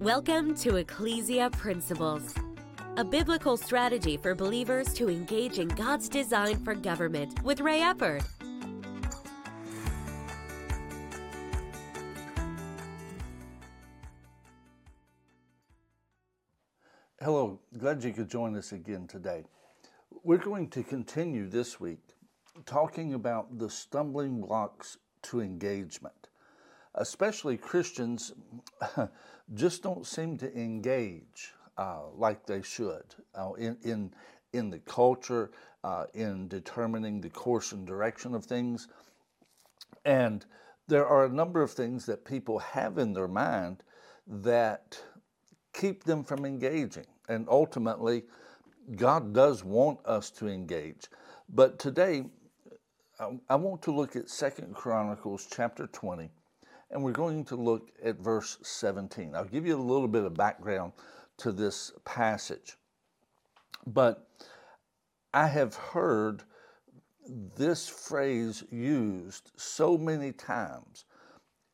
Welcome to Ecclesia Principles, a biblical strategy for believers to engage in God's design for government with Ray Eppard. Hello, glad you could join us again today. We're going to continue this week talking about the stumbling blocks to engagement. Especially Christians just don't seem to engage uh, like they should uh, in, in, in the culture, uh, in determining the course and direction of things. And there are a number of things that people have in their mind that keep them from engaging. And ultimately, God does want us to engage. But today, I want to look at Second Chronicles chapter 20 and we're going to look at verse 17. I'll give you a little bit of background to this passage. But I have heard this phrase used so many times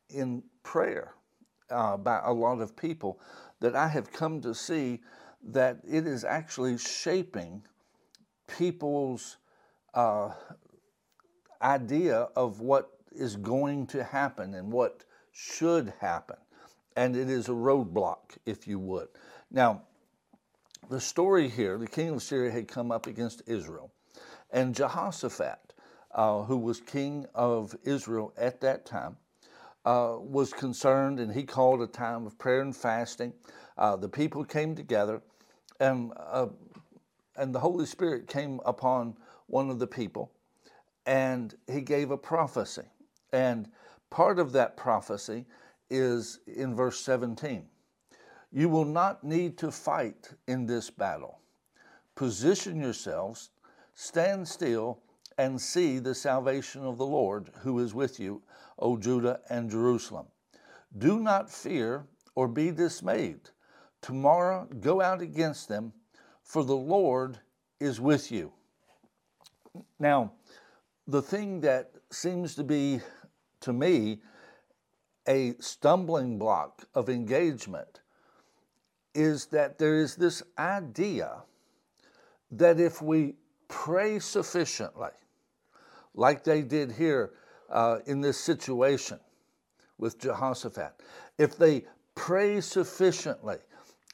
in prayer uh, by a lot of people that I have come to see that it is actually shaping people's uh, idea of what is going to happen and what should happen. And it is a roadblock, if you would. Now, the story here the king of Syria had come up against Israel, and Jehoshaphat, uh, who was king of Israel at that time, uh, was concerned and he called a time of prayer and fasting. Uh, the people came together, and, uh, and the Holy Spirit came upon one of the people, and he gave a prophecy. And part of that prophecy is in verse 17. You will not need to fight in this battle. Position yourselves, stand still, and see the salvation of the Lord who is with you, O Judah and Jerusalem. Do not fear or be dismayed. Tomorrow go out against them, for the Lord is with you. Now, the thing that seems to be to me, a stumbling block of engagement is that there is this idea that if we pray sufficiently, like they did here uh, in this situation with Jehoshaphat, if they pray sufficiently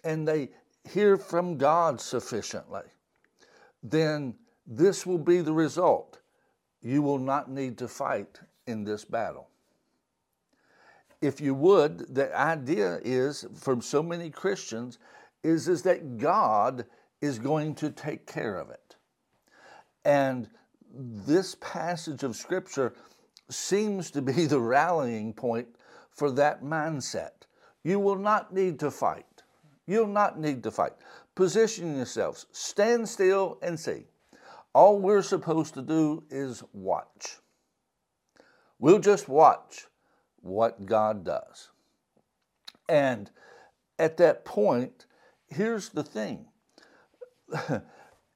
and they hear from God sufficiently, then this will be the result. You will not need to fight in this battle. If you would, the idea is from so many Christians is, is that God is going to take care of it. And this passage of Scripture seems to be the rallying point for that mindset. You will not need to fight. You'll not need to fight. Position yourselves, stand still and see. All we're supposed to do is watch. We'll just watch what God does. And at that point, here's the thing.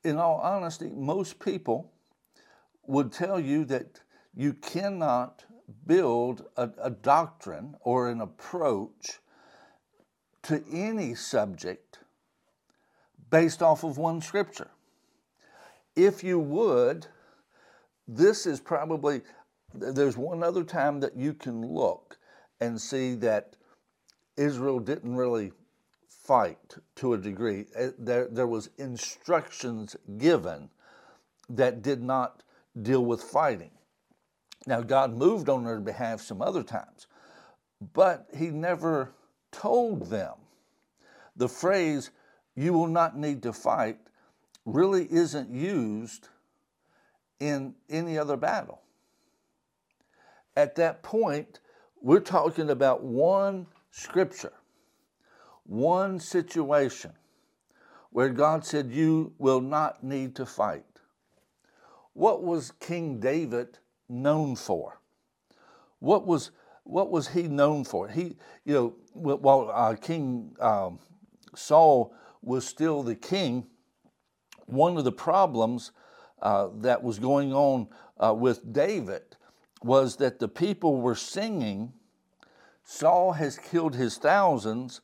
In all honesty, most people would tell you that you cannot build a, a doctrine or an approach to any subject based off of one scripture. If you would, this is probably there's one other time that you can look and see that Israel didn't really fight to a degree. Eh, there, there was instructions given that did not deal with fighting. Now, God moved on their behalf some other times, but He never told them. The phrase, you will not need to fight, really isn't used in any other battle at that point, we're talking about one scripture, one situation where God said, You will not need to fight. What was King David known for? What was what was he known for? He, you know, while uh, King um, Saul was still the king, one of the problems uh, that was going on uh, with David was that the people were singing, Saul has killed his thousands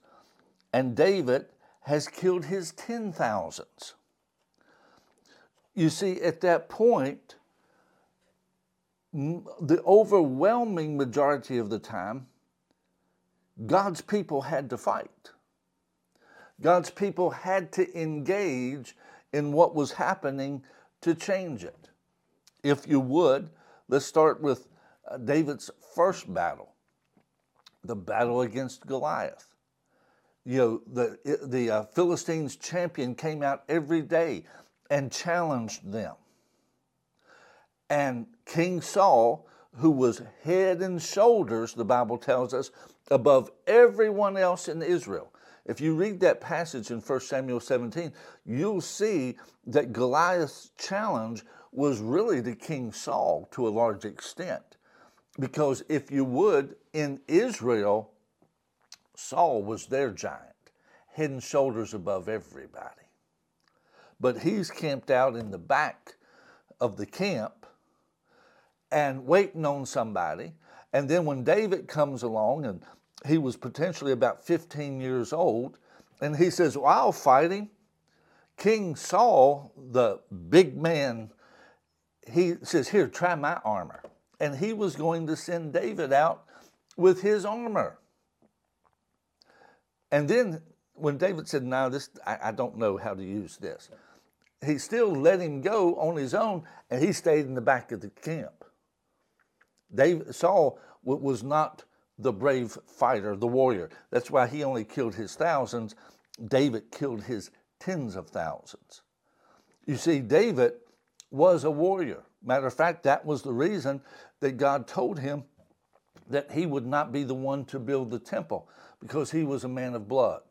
and David has killed his ten thousands. You see, at that point, the overwhelming majority of the time, God's people had to fight. God's people had to engage in what was happening to change it. If you would, let's start with David's first battle, the battle against Goliath. You know, the, the uh, Philistines champion came out every day and challenged them. And King Saul, who was head and shoulders, the Bible tells us, above everyone else in Israel. If you read that passage in 1 Samuel 17, you'll see that Goliath's challenge was really to King Saul to a large extent. Because if you would, in Israel, Saul was their giant, head and shoulders above everybody. But he's camped out in the back of the camp and waiting on somebody. And then when David comes along, and he was potentially about 15 years old, and he says, Well, I'll fight him. King Saul, the big man, he says, Here, try my armor. And he was going to send David out with his armor. And then when David said, No, this I, I don't know how to use this, he still let him go on his own, and he stayed in the back of the camp. David, Saul was not the brave fighter, the warrior. That's why he only killed his thousands. David killed his tens of thousands. You see, David was a warrior. Matter of fact, that was the reason that God told him that he would not be the one to build the temple because he was a man of blood,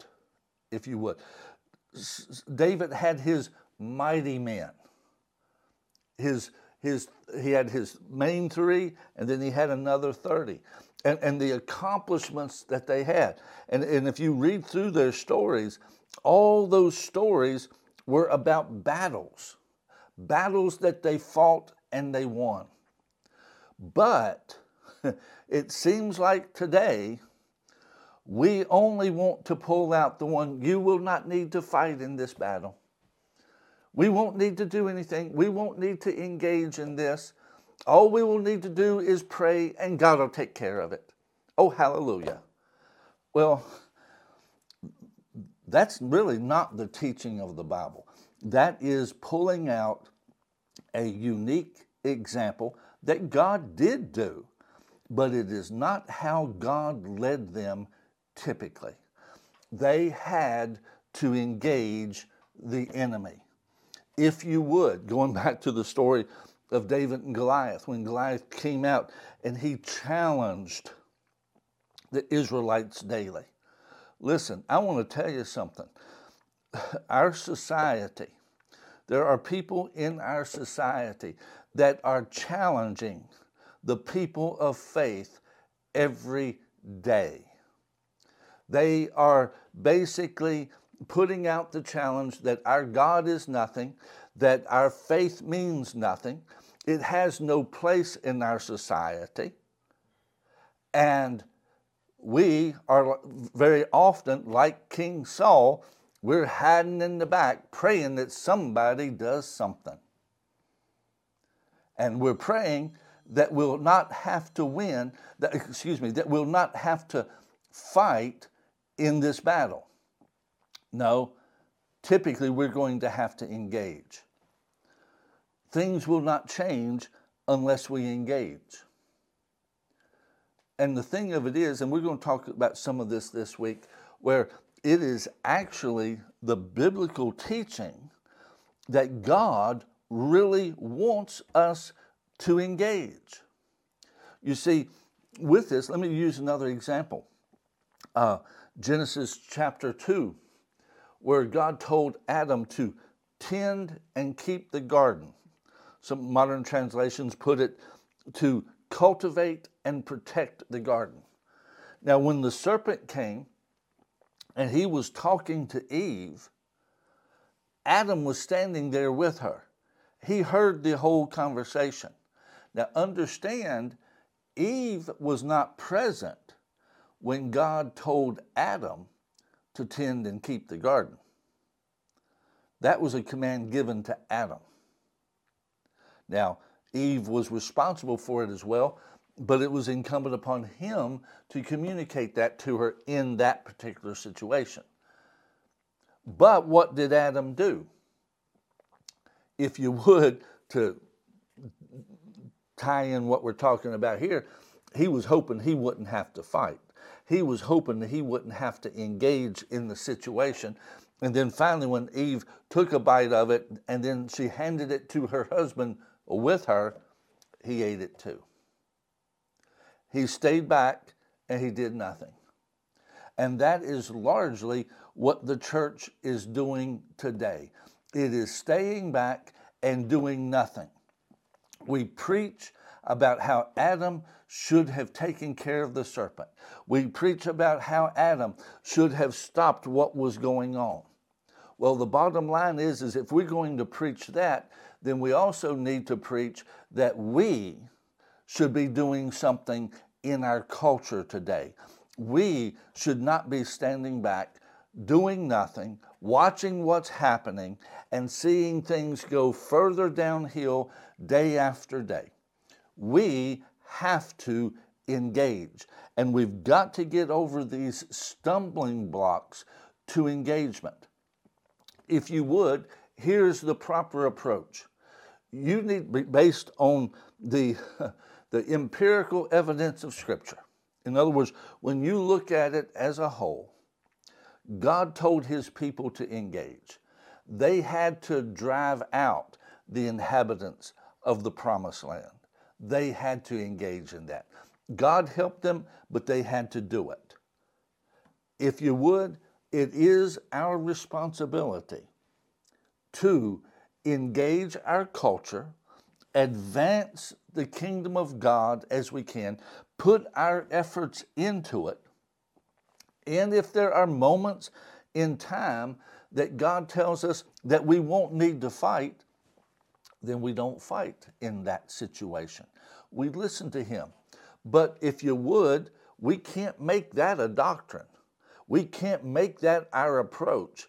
if you would. David had his mighty men, his his he had his main three, and then he had another 30. And, and the accomplishments that they had. And, and if you read through their stories, all those stories were about battles, battles that they fought and they won. But it seems like today we only want to pull out the one you will not need to fight in this battle. We won't need to do anything. We won't need to engage in this. All we will need to do is pray, and God will take care of it. Oh, hallelujah. Well, that's really not the teaching of the Bible. That is pulling out a unique example that God did do, but it is not how God led them typically. They had to engage the enemy if you would, going back to the story of David and Goliath, when Goliath came out and he challenged the Israelites daily. Listen, I want to tell you something. Our society, there are people in our society that are challenging the people of faith every day. They are basically putting out the challenge that our God is nothing, that our faith means nothing, it has no place in our society, and we are very often, like King Saul, we're hiding in the back praying that somebody does something. And we're praying that we'll not have to win, that, excuse me, that we'll not have to fight in this battle. No, typically we're going to have to engage. Things will not change unless we engage. And the thing of it is, and we're going to talk about some of this this week, where it is actually the biblical teaching that God really wants us to engage. You see, with this, let me use another example. Uh, Genesis chapter 2 where God told Adam to tend and keep the garden. Some modern translations put it to cultivate and protect the garden. Now, when the serpent came and he was talking to Eve, Adam was standing there with her. He heard the whole conversation. Now, understand, Eve was not present when God told Adam to tend and keep the garden. That was a command given to Adam. Now, Eve was responsible for it as well, but it was incumbent upon him to communicate that to her in that particular situation. But what did Adam do? If you would, to tie in what we're talking about here, he was hoping he wouldn't have to fight. He was hoping that he wouldn't have to engage in the situation. And then finally, when Eve took a bite of it and then she handed it to her husband with her, he ate it too. He stayed back and he did nothing. And that is largely what the church is doing today. It is staying back and doing nothing. We preach about how Adam should have taken care of the serpent. We preach about how Adam should have stopped what was going on. Well, the bottom line is, is if we're going to preach that, then we also need to preach that we should be doing something in our culture today. We should not be standing back, doing nothing, watching what's happening, and seeing things go further downhill day after day. We have to engage, and we've got to get over these stumbling blocks to engagement. If you would, here's the proper approach. You need, based on the the empirical evidence of Scripture. In other words, when you look at it as a whole, God told his people to engage. They had to drive out the inhabitants of the promised land. They had to engage in that. God helped them, but they had to do it. If you would, it is our responsibility to engage our culture, advance the kingdom of God as we can, put our efforts into it. And if there are moments in time that God tells us that we won't need to fight, then we don't fight in that situation. We listen to Him. But if you would, we can't make that a doctrine. We can't make that our approach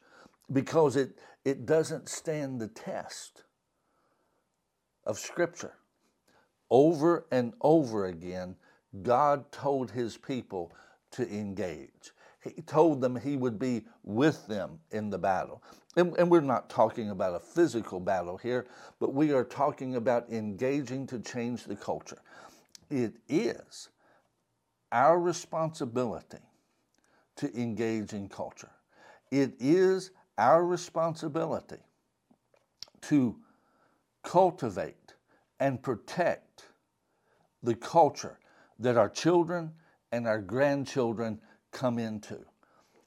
because it, it doesn't stand the test of Scripture. Over and over again, God told his people to engage. He told them he would be with them in the battle. And, and, we're not talking about a physical battle here, but we are talking about engaging to change the culture. It is our responsibility to engage in culture. It is our responsibility to cultivate and protect the culture that our children and our grandchildren come into.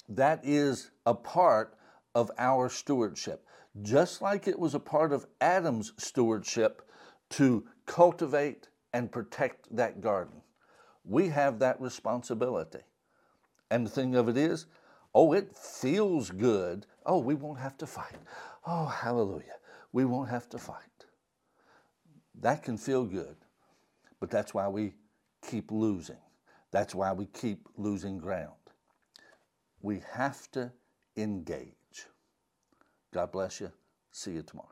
That is a part of our stewardship, just like it was a part of Adam's stewardship to cultivate and protect that garden. We have that responsibility. And the thing of it is, oh, it feels good. Oh, we won't have to fight. Oh, hallelujah. We won't have to fight. That can feel good. But that's why we keep losing. That's why we keep losing ground. We have to engage. God bless you. See you tomorrow.